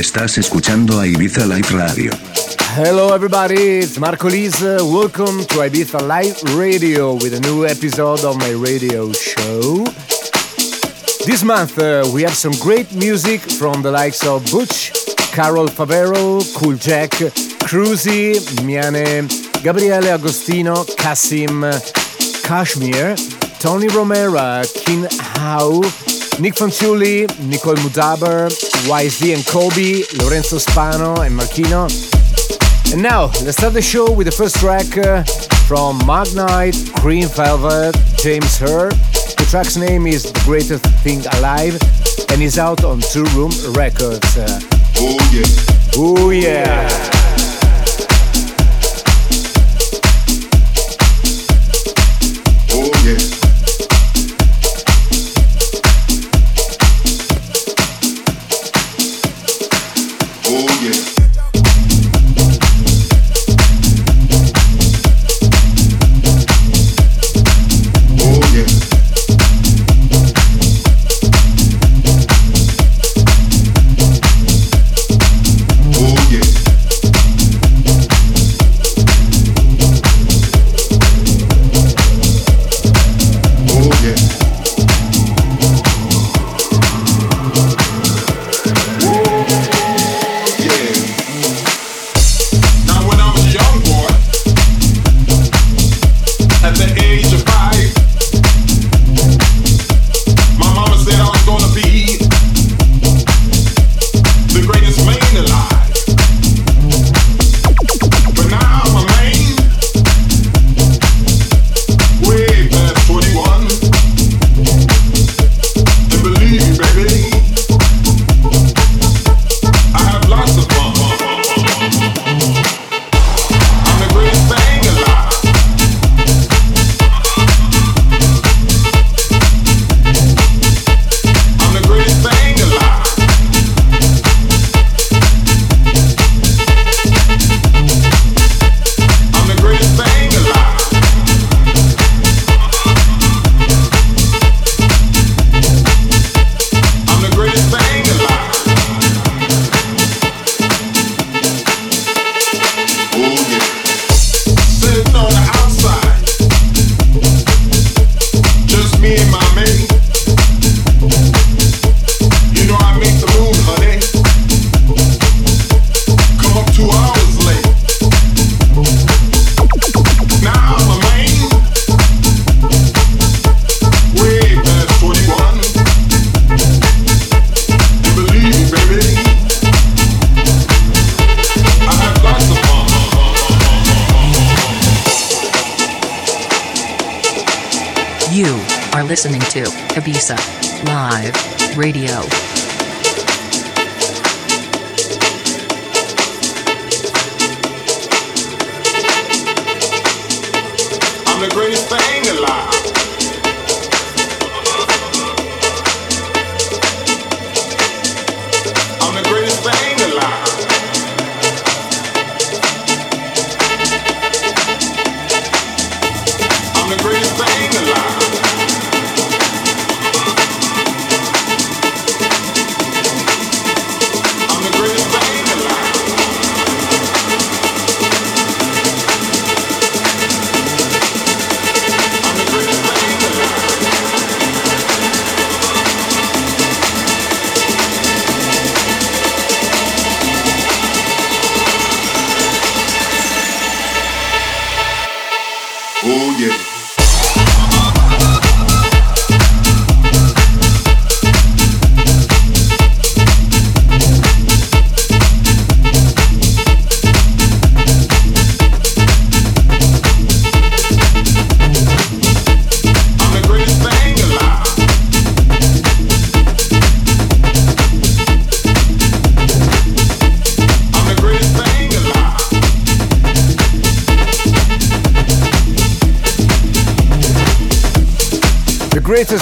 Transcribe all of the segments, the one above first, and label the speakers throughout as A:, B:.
A: Estás escuchando a Ibiza Live Radio.
B: Hello everybody, it's Marco Lys. Welcome to Ibiza Live Radio with a new episode of my radio show. This month uh, we have some great music from the likes of Butch, Carol Favero, Cool Jack, Crusy, Miane, Gabriele Agostino, CASSIMM, Cajmere, Tony Romera, Kin Hao, Nic Fanciulli, Nicole Moudaber, YZ and Kobe, Lorenzo Spano and Markyno. And now, let's start the show with the first track uh, from Mark Knight, Green Velvet, James Hurr. The track's name is The Greatest Thing Alive and is out on Two Room Records. Uh,
C: oh yeah.
B: Oh yeah.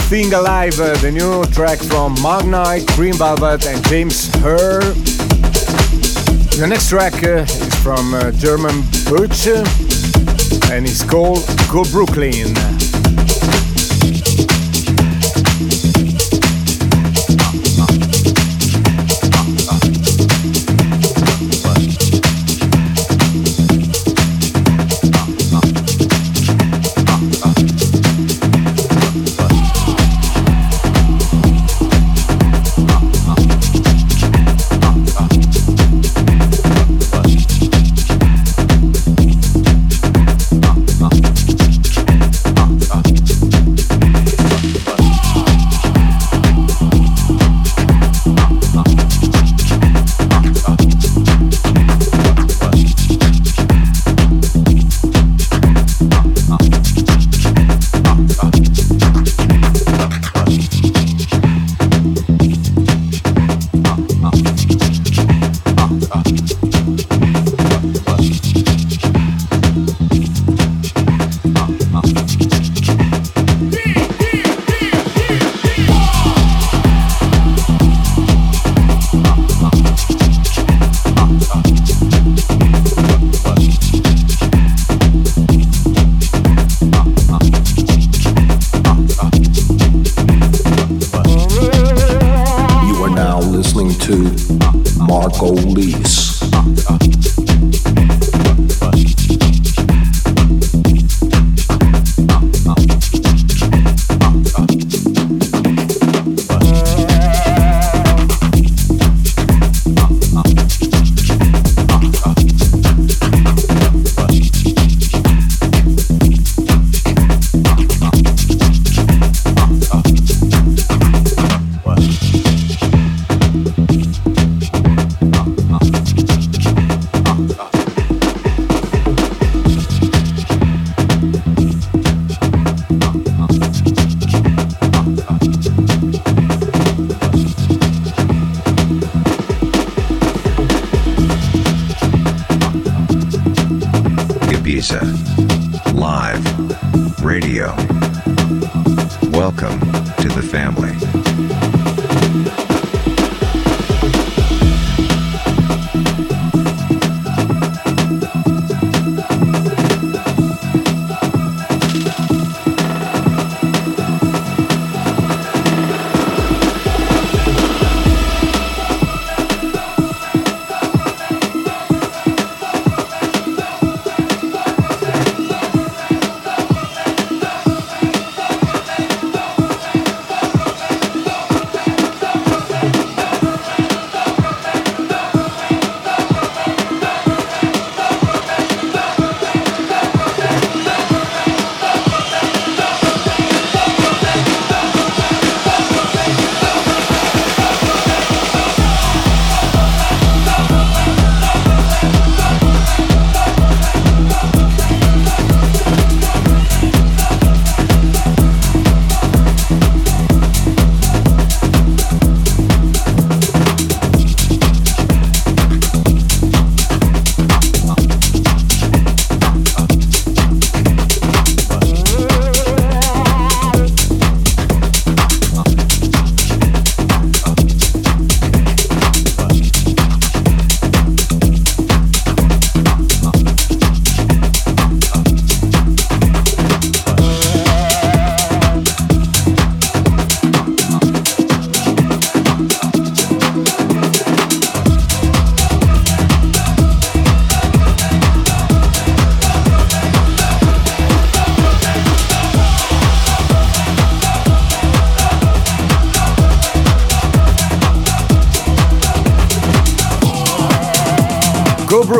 B: Thing Alive, uh, the new track from Mark Knight, Green Velvet, and James Hurr. The next track uh, is from uh, German Butch, and it's called Go Brooklyn.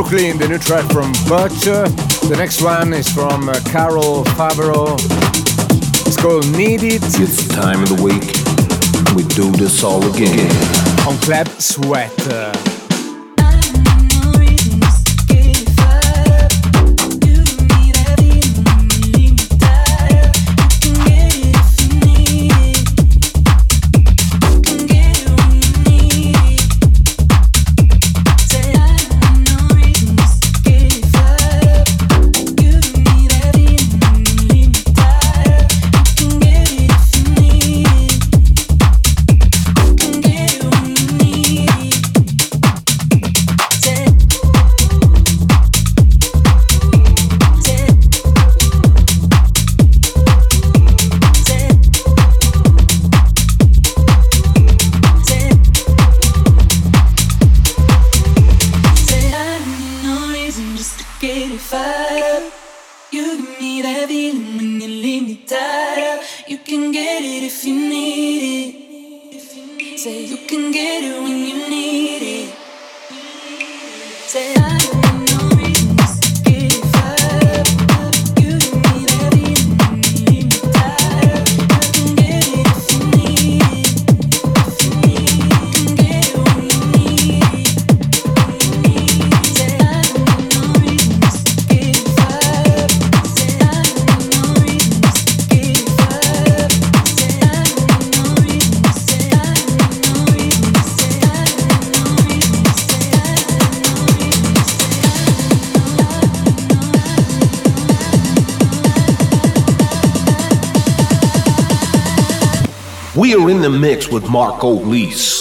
D: Brooklyn, the new track from Butch. The next one is from uh, Carol Favero. It's called Need It.
C: It's the time of the week. We do this all again.
D: On Club Sweat. The mix with Marco Lys.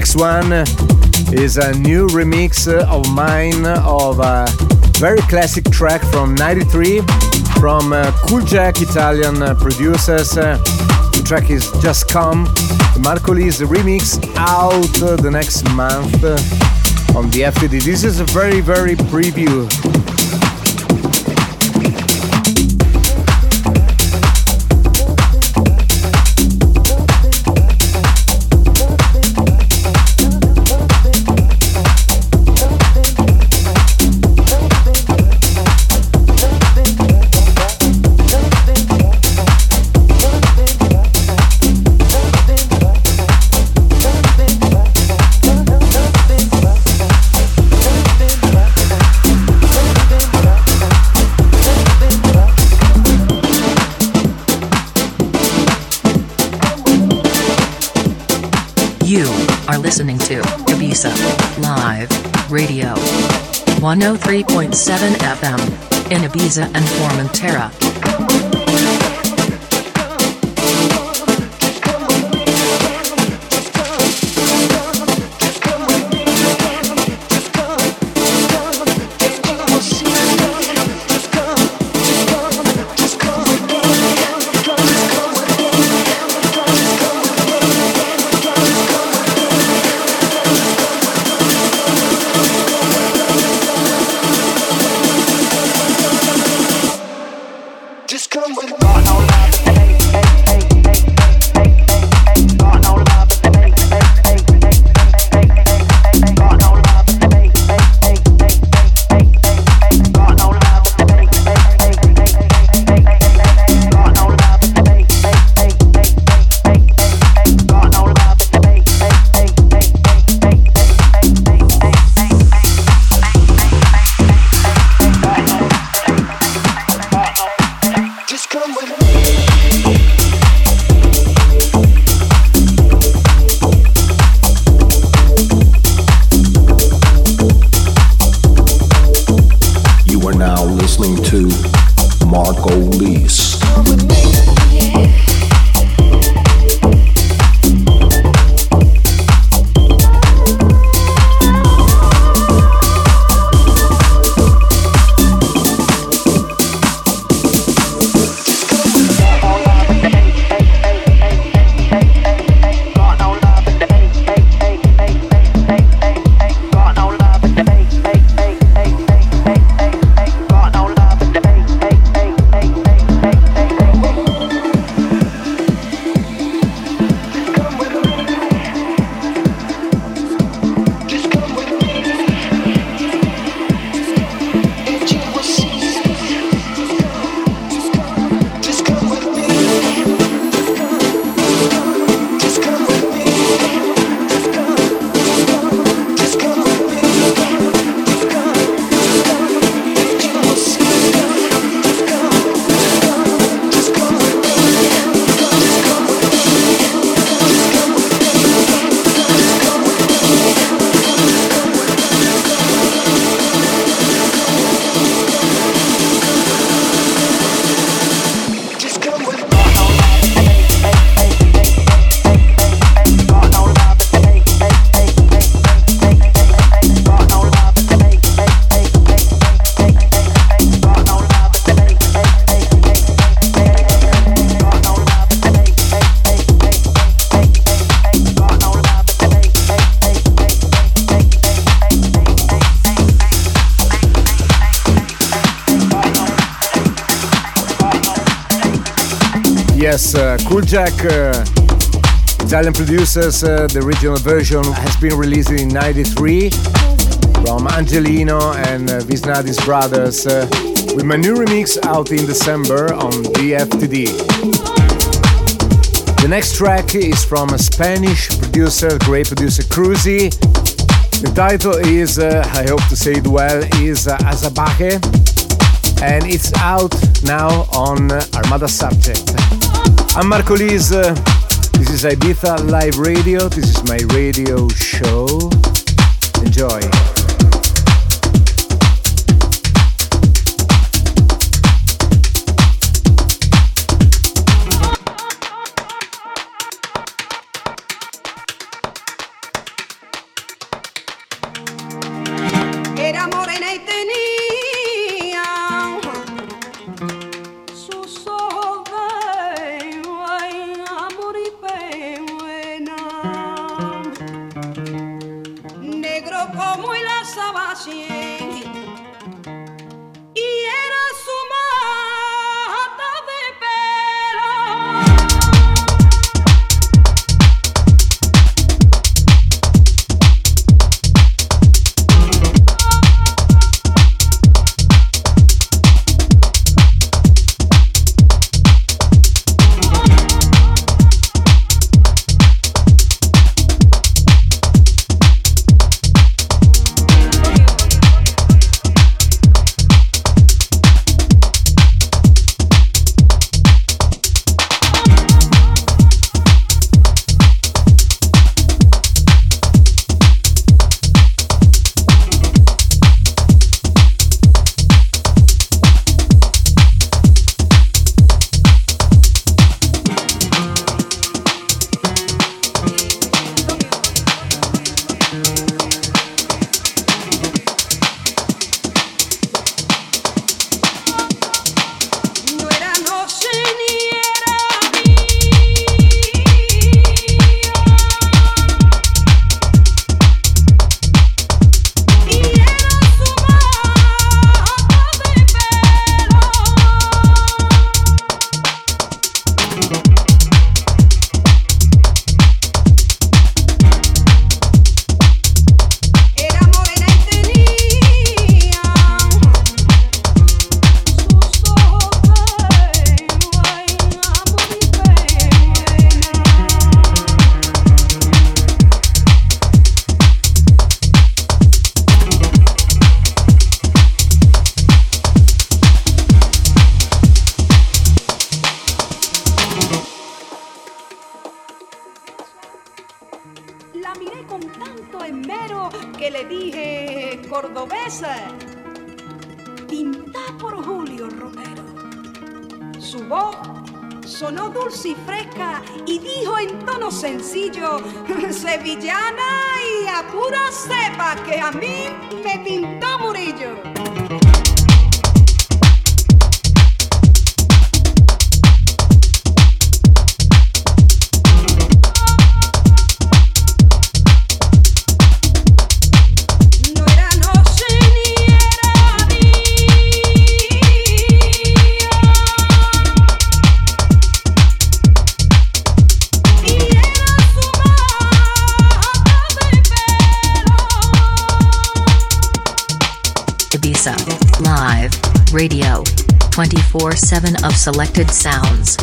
B: Next one is a new remix of mine of a very classic track from 93 from uh, Cool Jack Italian uh, producers. Uh, the track is Just Come. The Marco Lys remix out uh, the next month on the FTD. This is a very, very preview
E: 103.7 FM in Ibiza and Formentera.
A: Jack, uh, Italian producers, uh, the original version has been released in 93 from Angelino and uh, Visnadis Brothers, uh, with my new remix out in December on DFTD. The next track is from a Spanish producer, great producer Crusy. The title is, uh, I hope to say it well, is uh, Azabache, and it's out now on Armada Subjekt. I'm Marco. Uh, this is Ibiza Live Radio. This is my radio show. Enjoy.
E: 24 7 of selected sounds.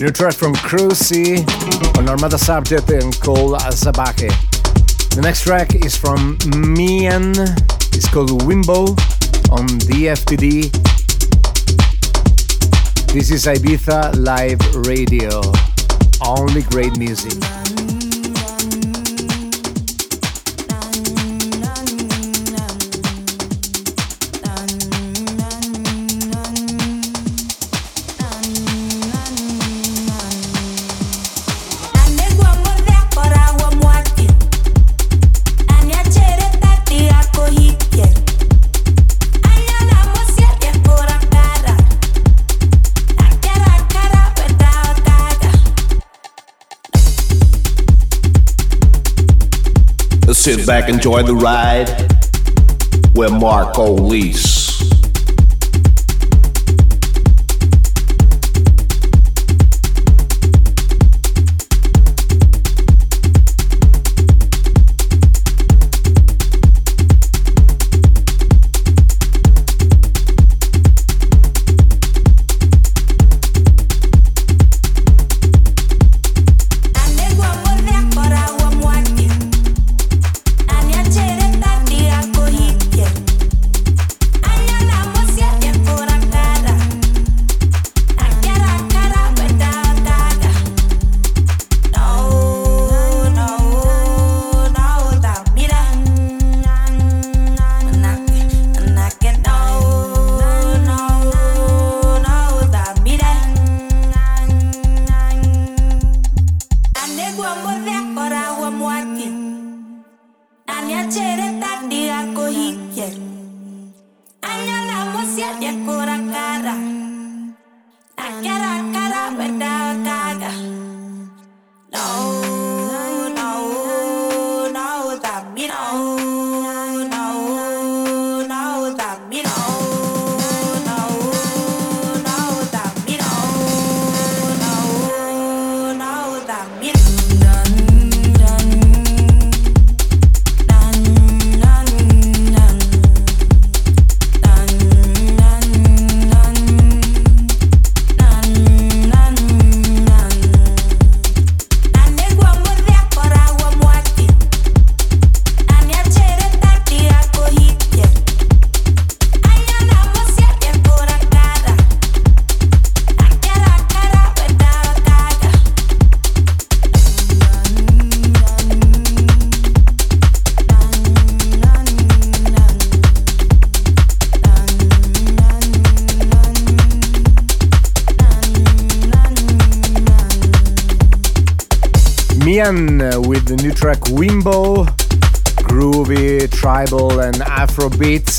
A: New track from Crusy on Armada Subjekt and called Azabache. The next track is from Miane, it's called Wimbo on DFTD. This is Ibiza Live Radio. Only great music.
F: Sit back, enjoy the ride with Marco Lys.
B: with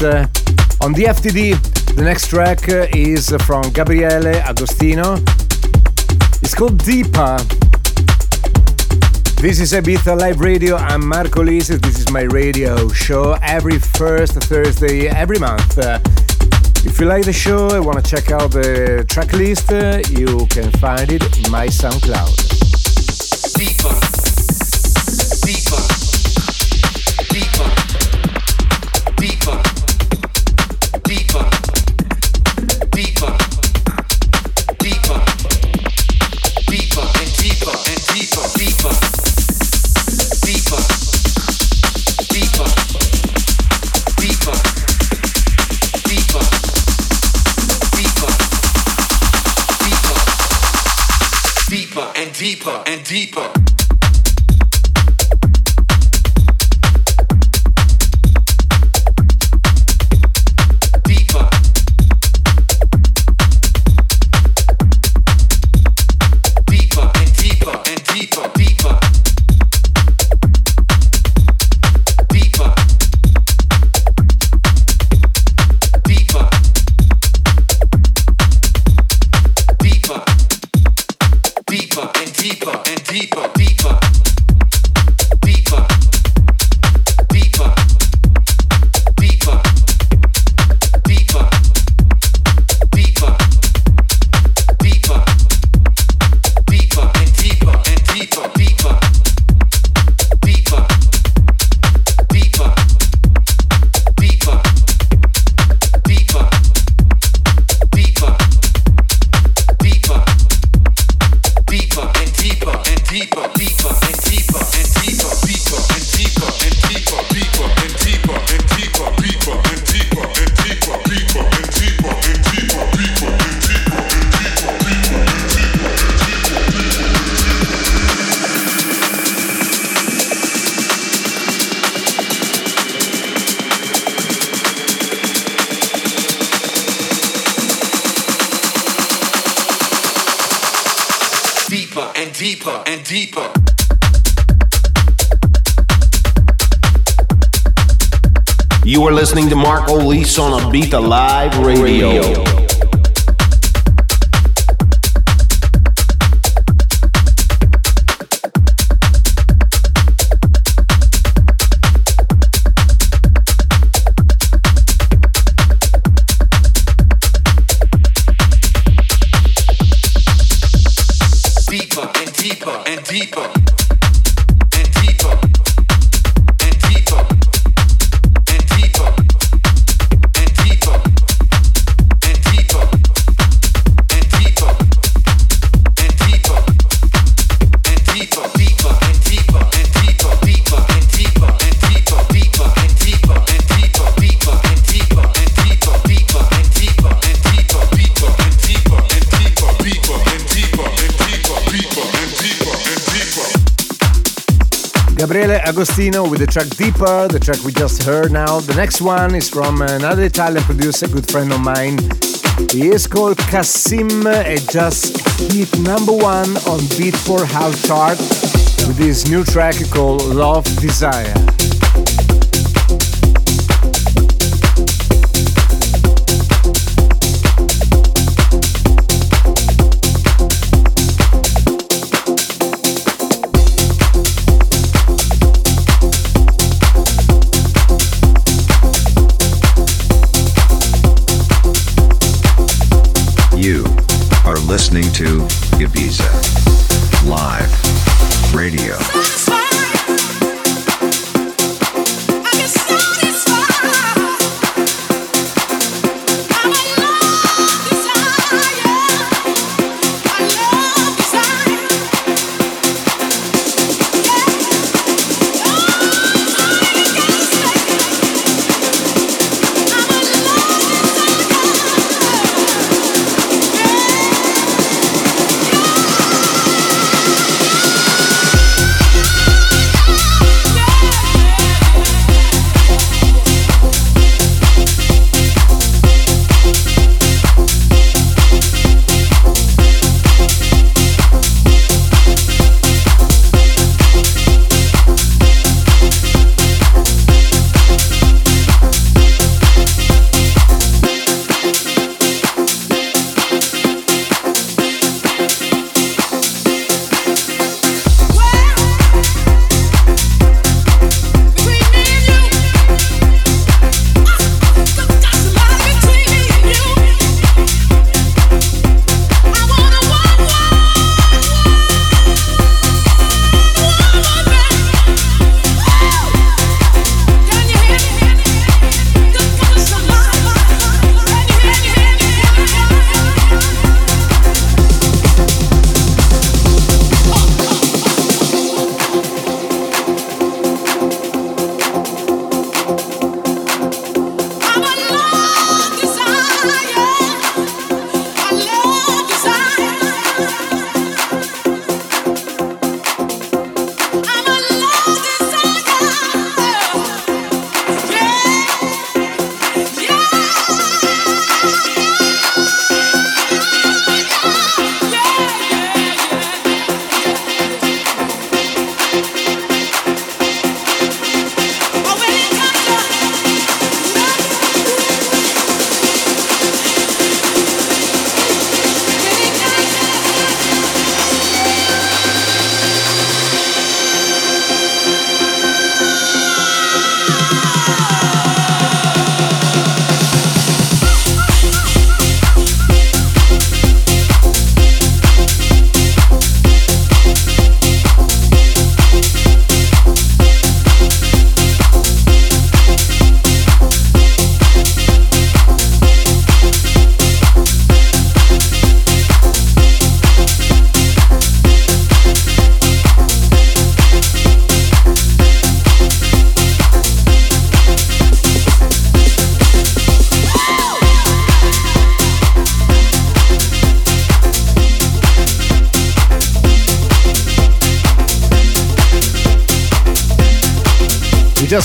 B: Uh, on DFTD, the next track uh, is from Gabriele Agostino. It's called Deeper. This is Ibiza Live Radio. I'm Marco Lises. This is my radio show every first Thursday every month. Uh, if you like the show and want to check out the track list, you can find it in my SoundCloud.
G: Deeper and deeper. Marco on Ibiza Live Radio. Radio.
B: With the track Deeper, the track we just heard now. The next one is from another Italian producer, good friend of mine. He is called CASSIMM and just hit number one on Beatport House chart with his new track called Love Desire.
A: Listening to Ibiza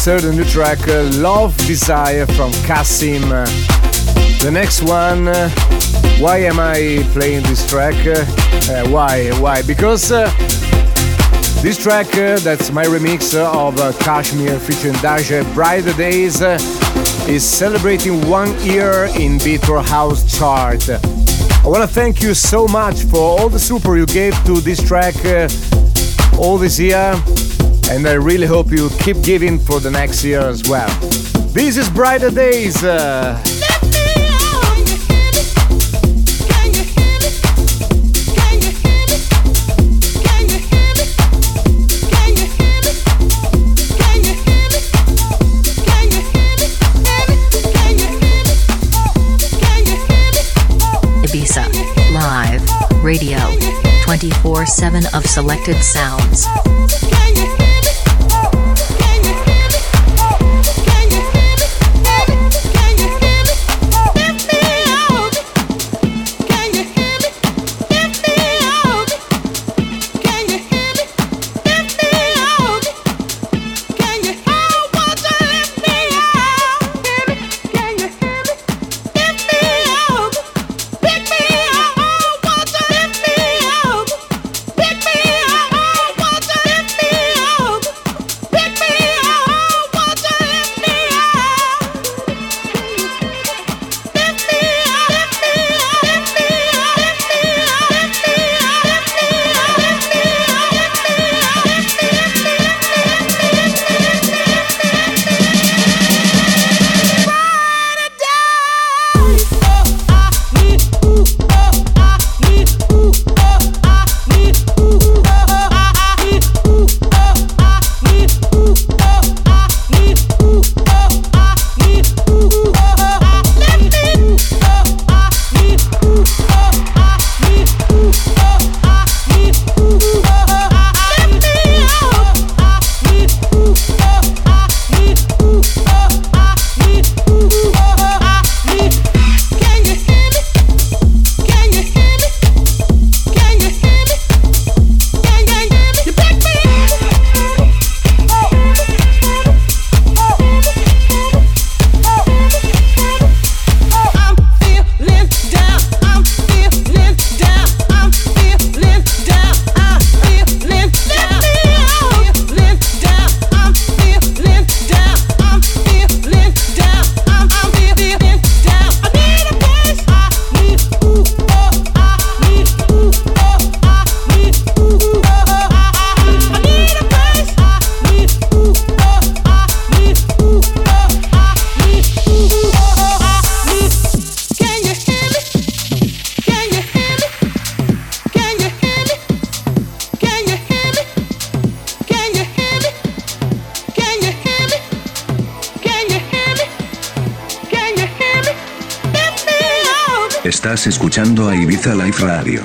B: just heard a new track, uh, Love Desire from CASSIMM. Uh, the next one, uh, why am I playing this track? Uh, uh, why? Why? Because uh, this track, that's my remix of Cajmere featuring Dajae Brighter Days, is celebrating one year in Beatport House chart. I want to thank you so much for all the support you gave to this track all this year and I really hope you keep giving for the next year as well. This is Brighter Days. Uh,
H: Ibiza Live Radio 24 7 of selected sounds.
A: Estás escuchando a Ibiza Live Radio.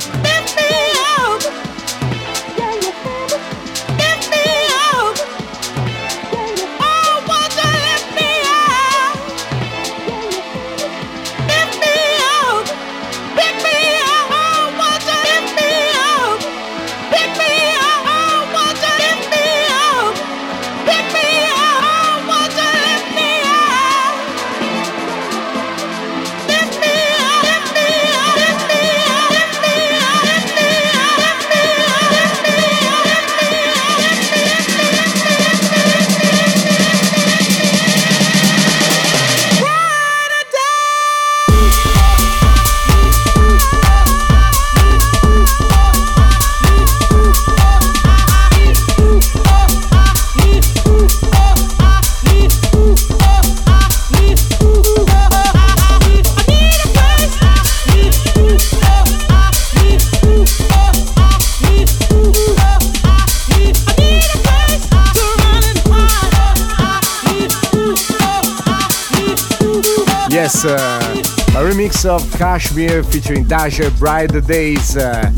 B: Cajmere featuring Dajae Bright Days. Uh,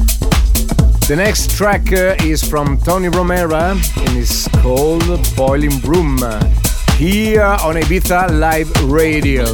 B: the next track uh, is from Tony Romera and is called Boiling Room uh, here on Ibiza Live Radio.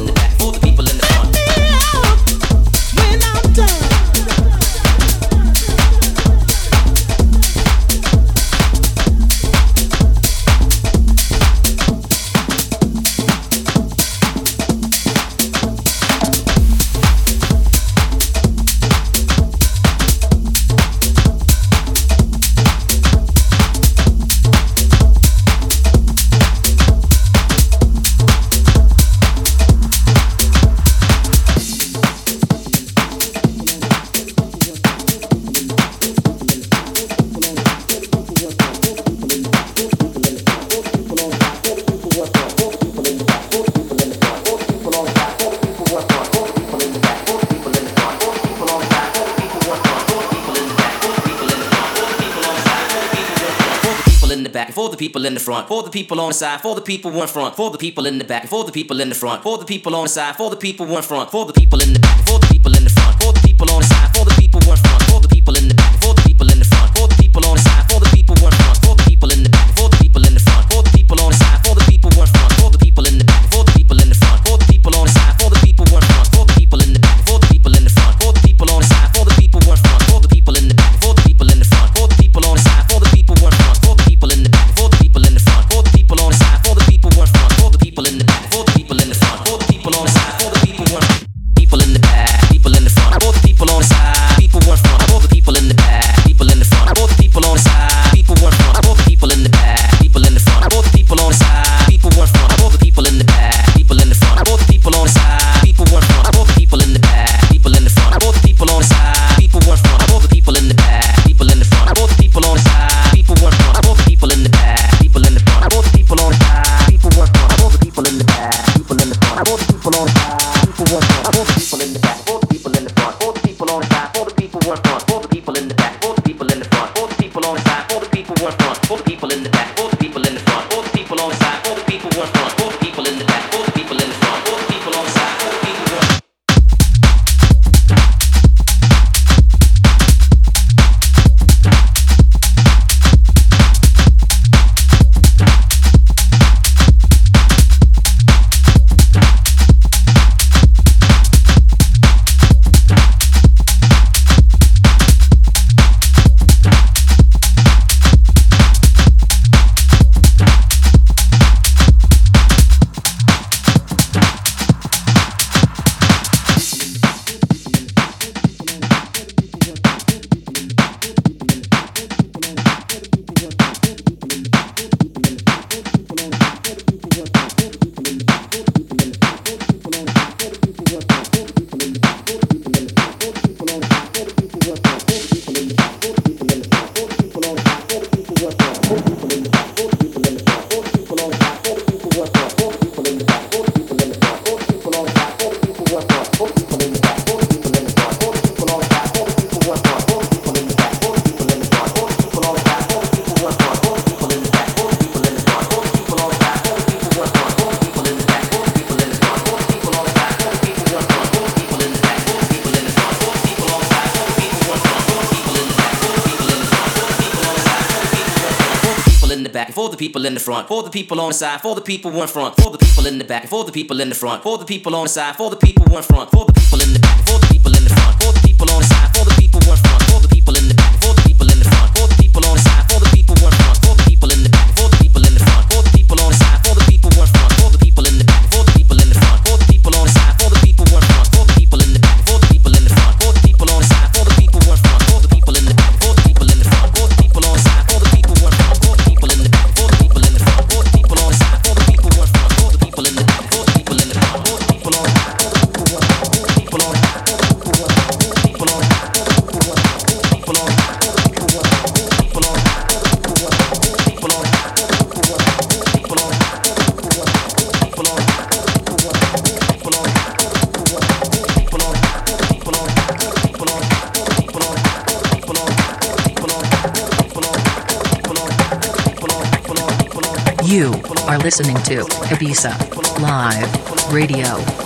I: front, for the people on the side, for the people in front, for the people in the back, for the people in the front, for the people on the side, for the people in front, for the people in the back, for the people. front, for the people on the side, for the people in front, for the people in the back, for the people in the front, for the people on the side, for the people in front, for the people in the back, for the people in the front, for the people on the side, for the people in front, for the people in the back, for the
H: listening to Ibiza Live Radio.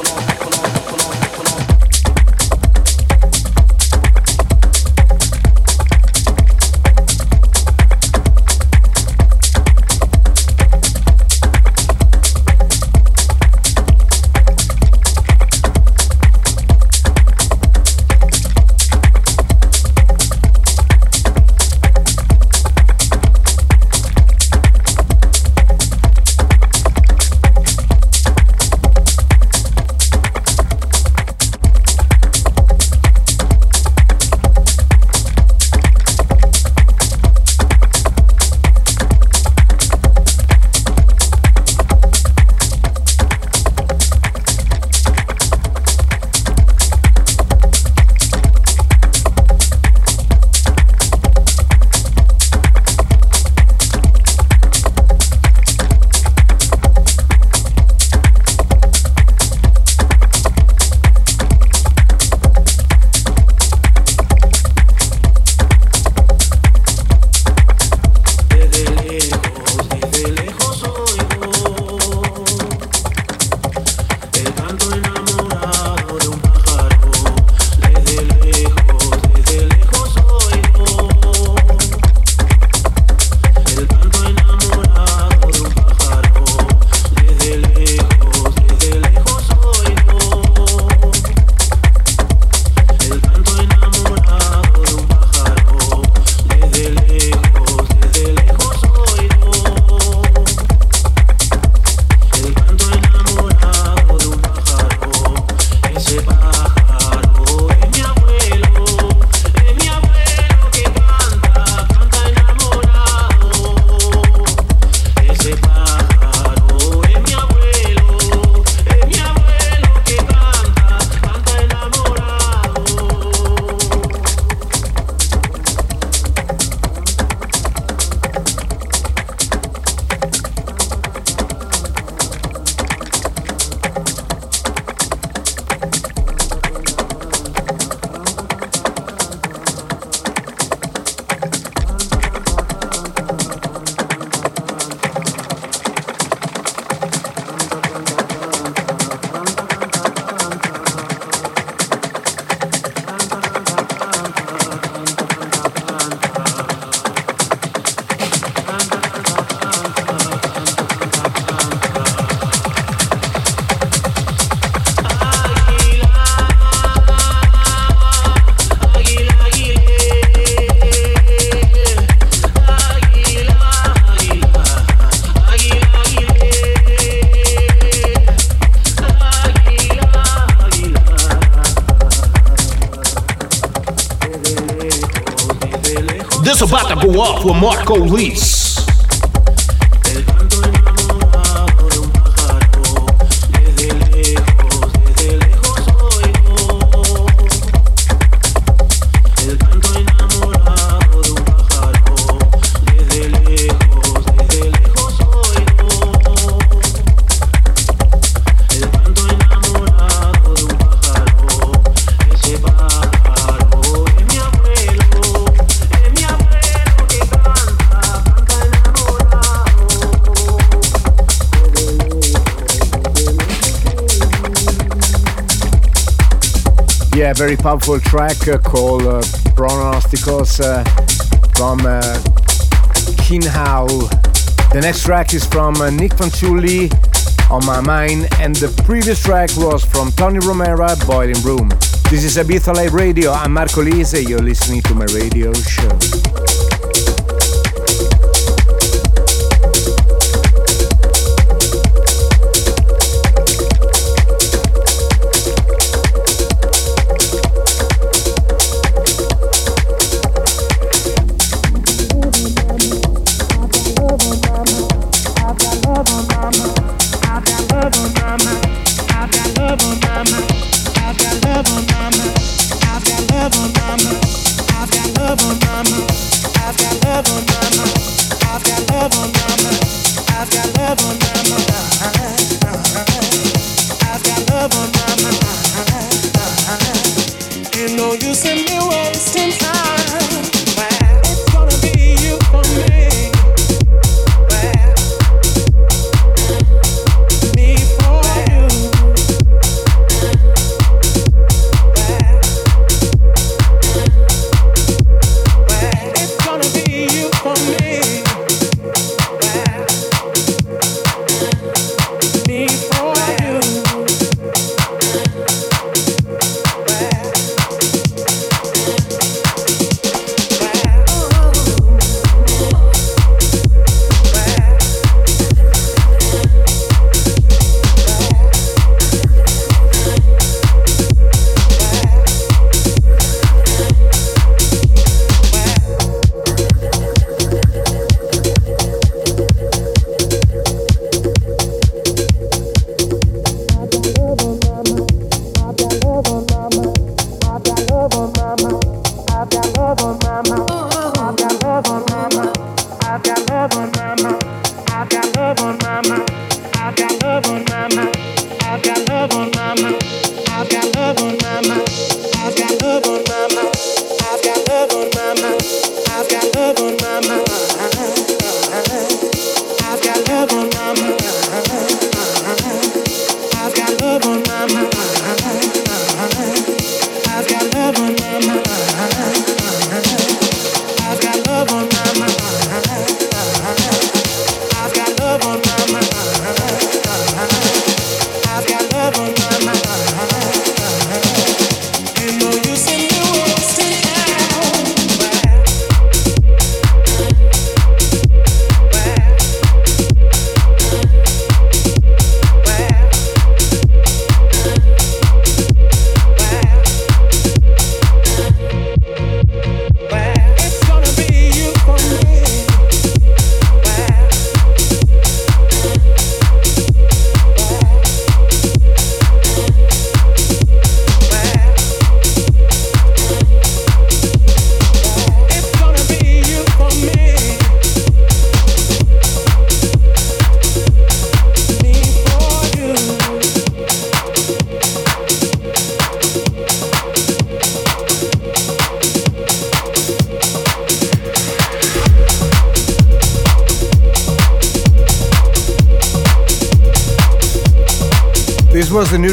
G: Off with Marco Lys.
B: very powerful track uh, called uh, Pronosticos uh, from uh,
J: The next track is from uh, Nic Fanciulli on my mind, and the previous track was from Tony Romera, Boiling Room. This is Ibiza Live Radio. I'm Marco Lys. You're listening to my radio show.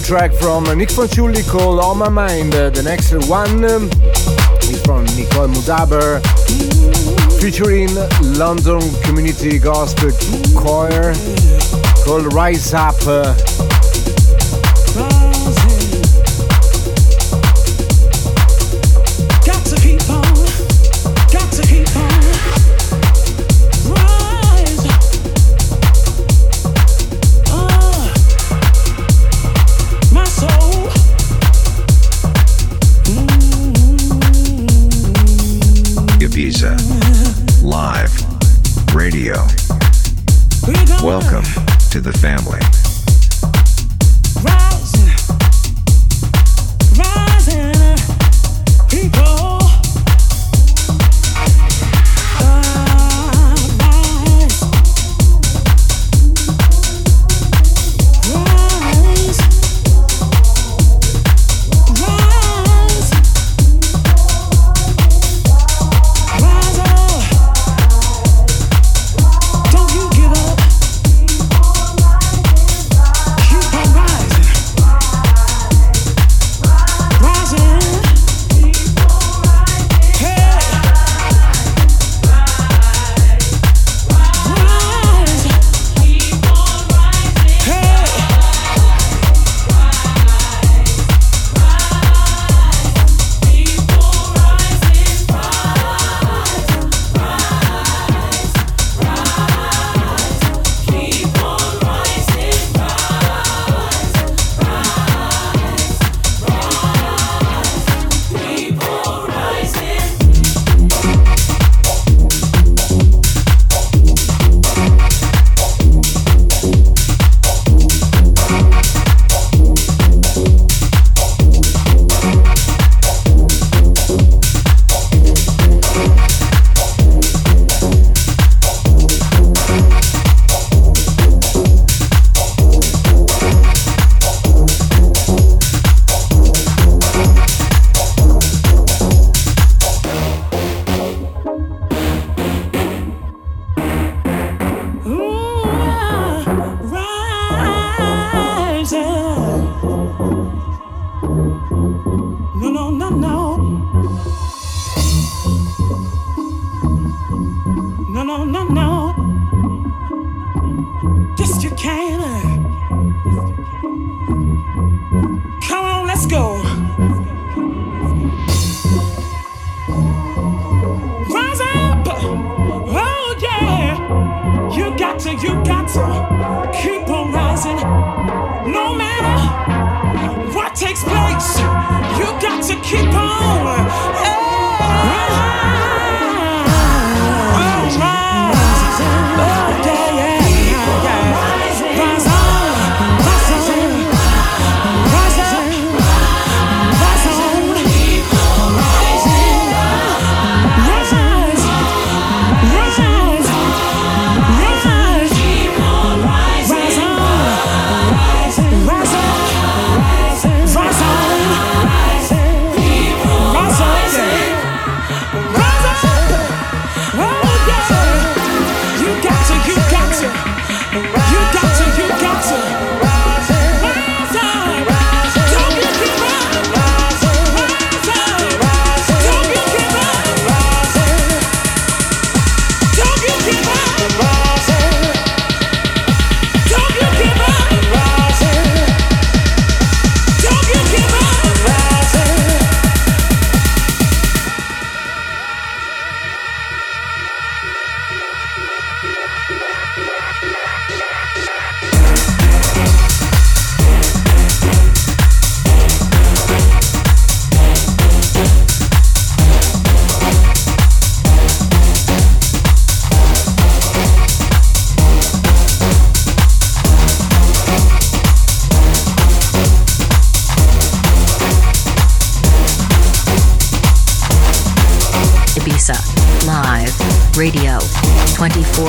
J: Track from Nic Fanciulli called On My Mind. the next one um, is from Nicole Moudaber featuring London Community Gospel Choir called Rise Up.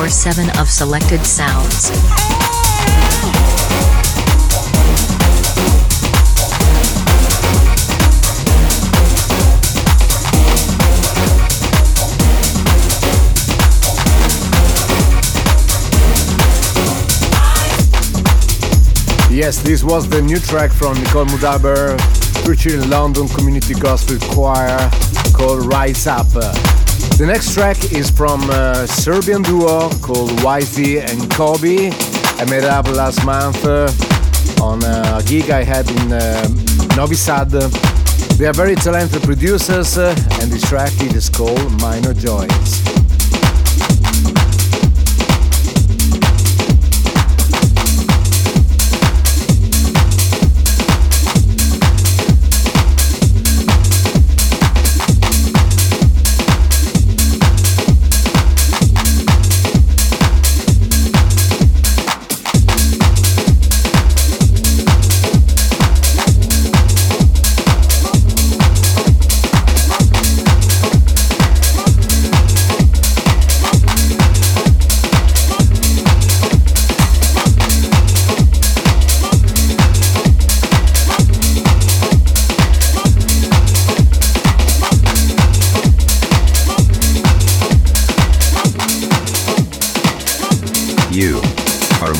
E: 7 of selected sounds.
B: Yes, this was the new track from Nicole Moudaber, featuring London Community Gospel Choir called Rise Up. The next track is from a Serbian duo called Wise D and Kobe. I met up last month uh, on a gig I had in uh, Novi Sad. They are very talented producers, uh, and this track is called Minor Joys.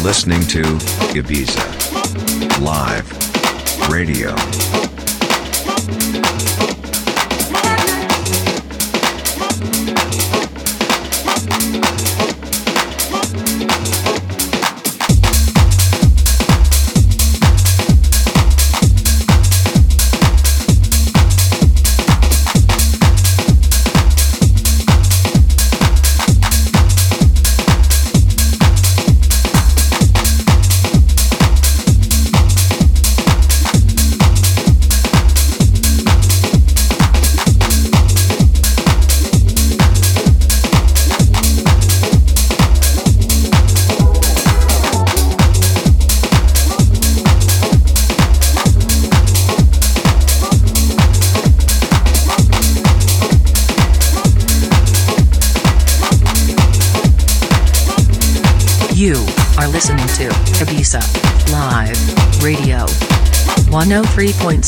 K: Listening to Ibiza Live Radio.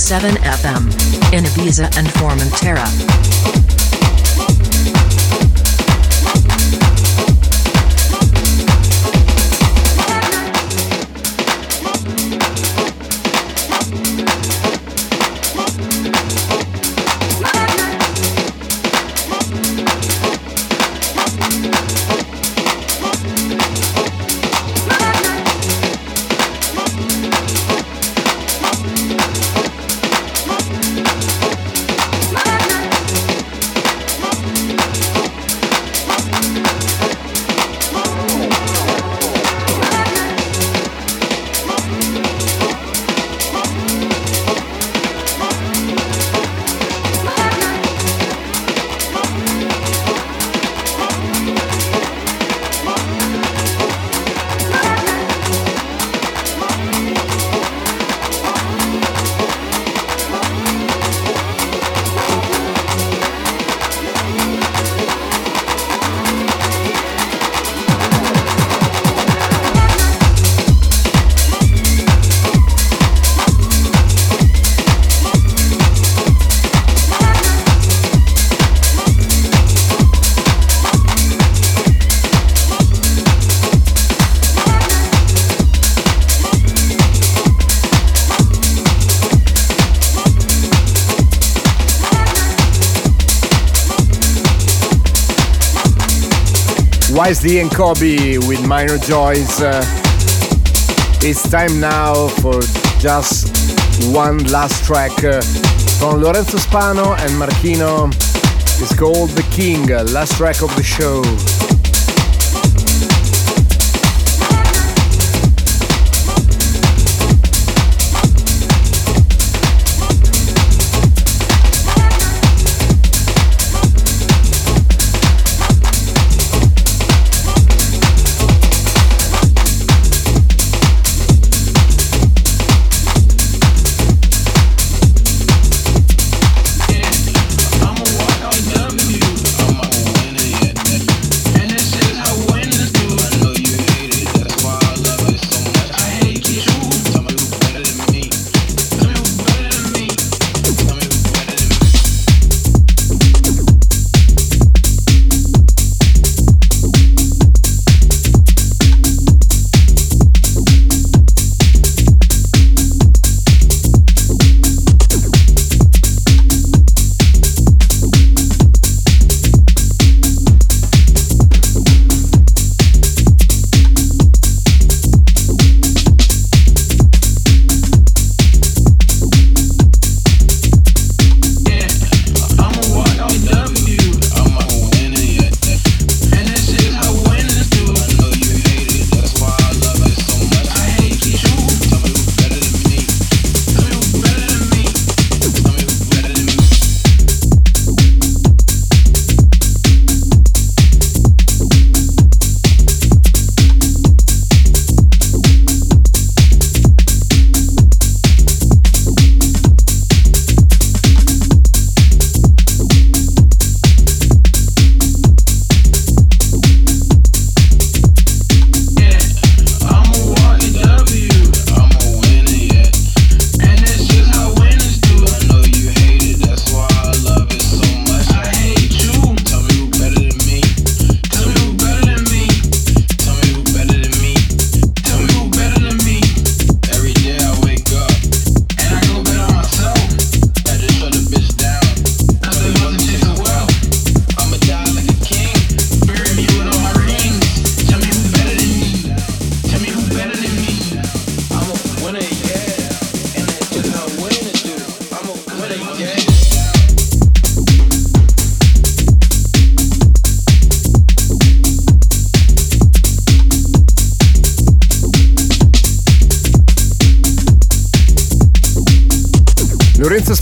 E: 103.7 FM in Ibiza and Formentera.
L: Wise D and Kobe with Minor Joys. Uh, it's time now for just one last track uh, from Lorenzo Spano and Markyno. It's called The King, uh, last track of the show.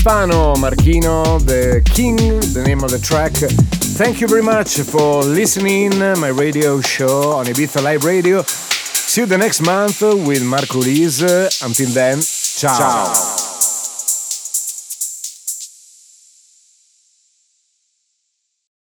L: Stefano Markyno, the King, the name of the track. Thank you very much for listening my radio show on Ibiza Live Radio. See you the next month with Marco Lys. Until then, ciao. ciao.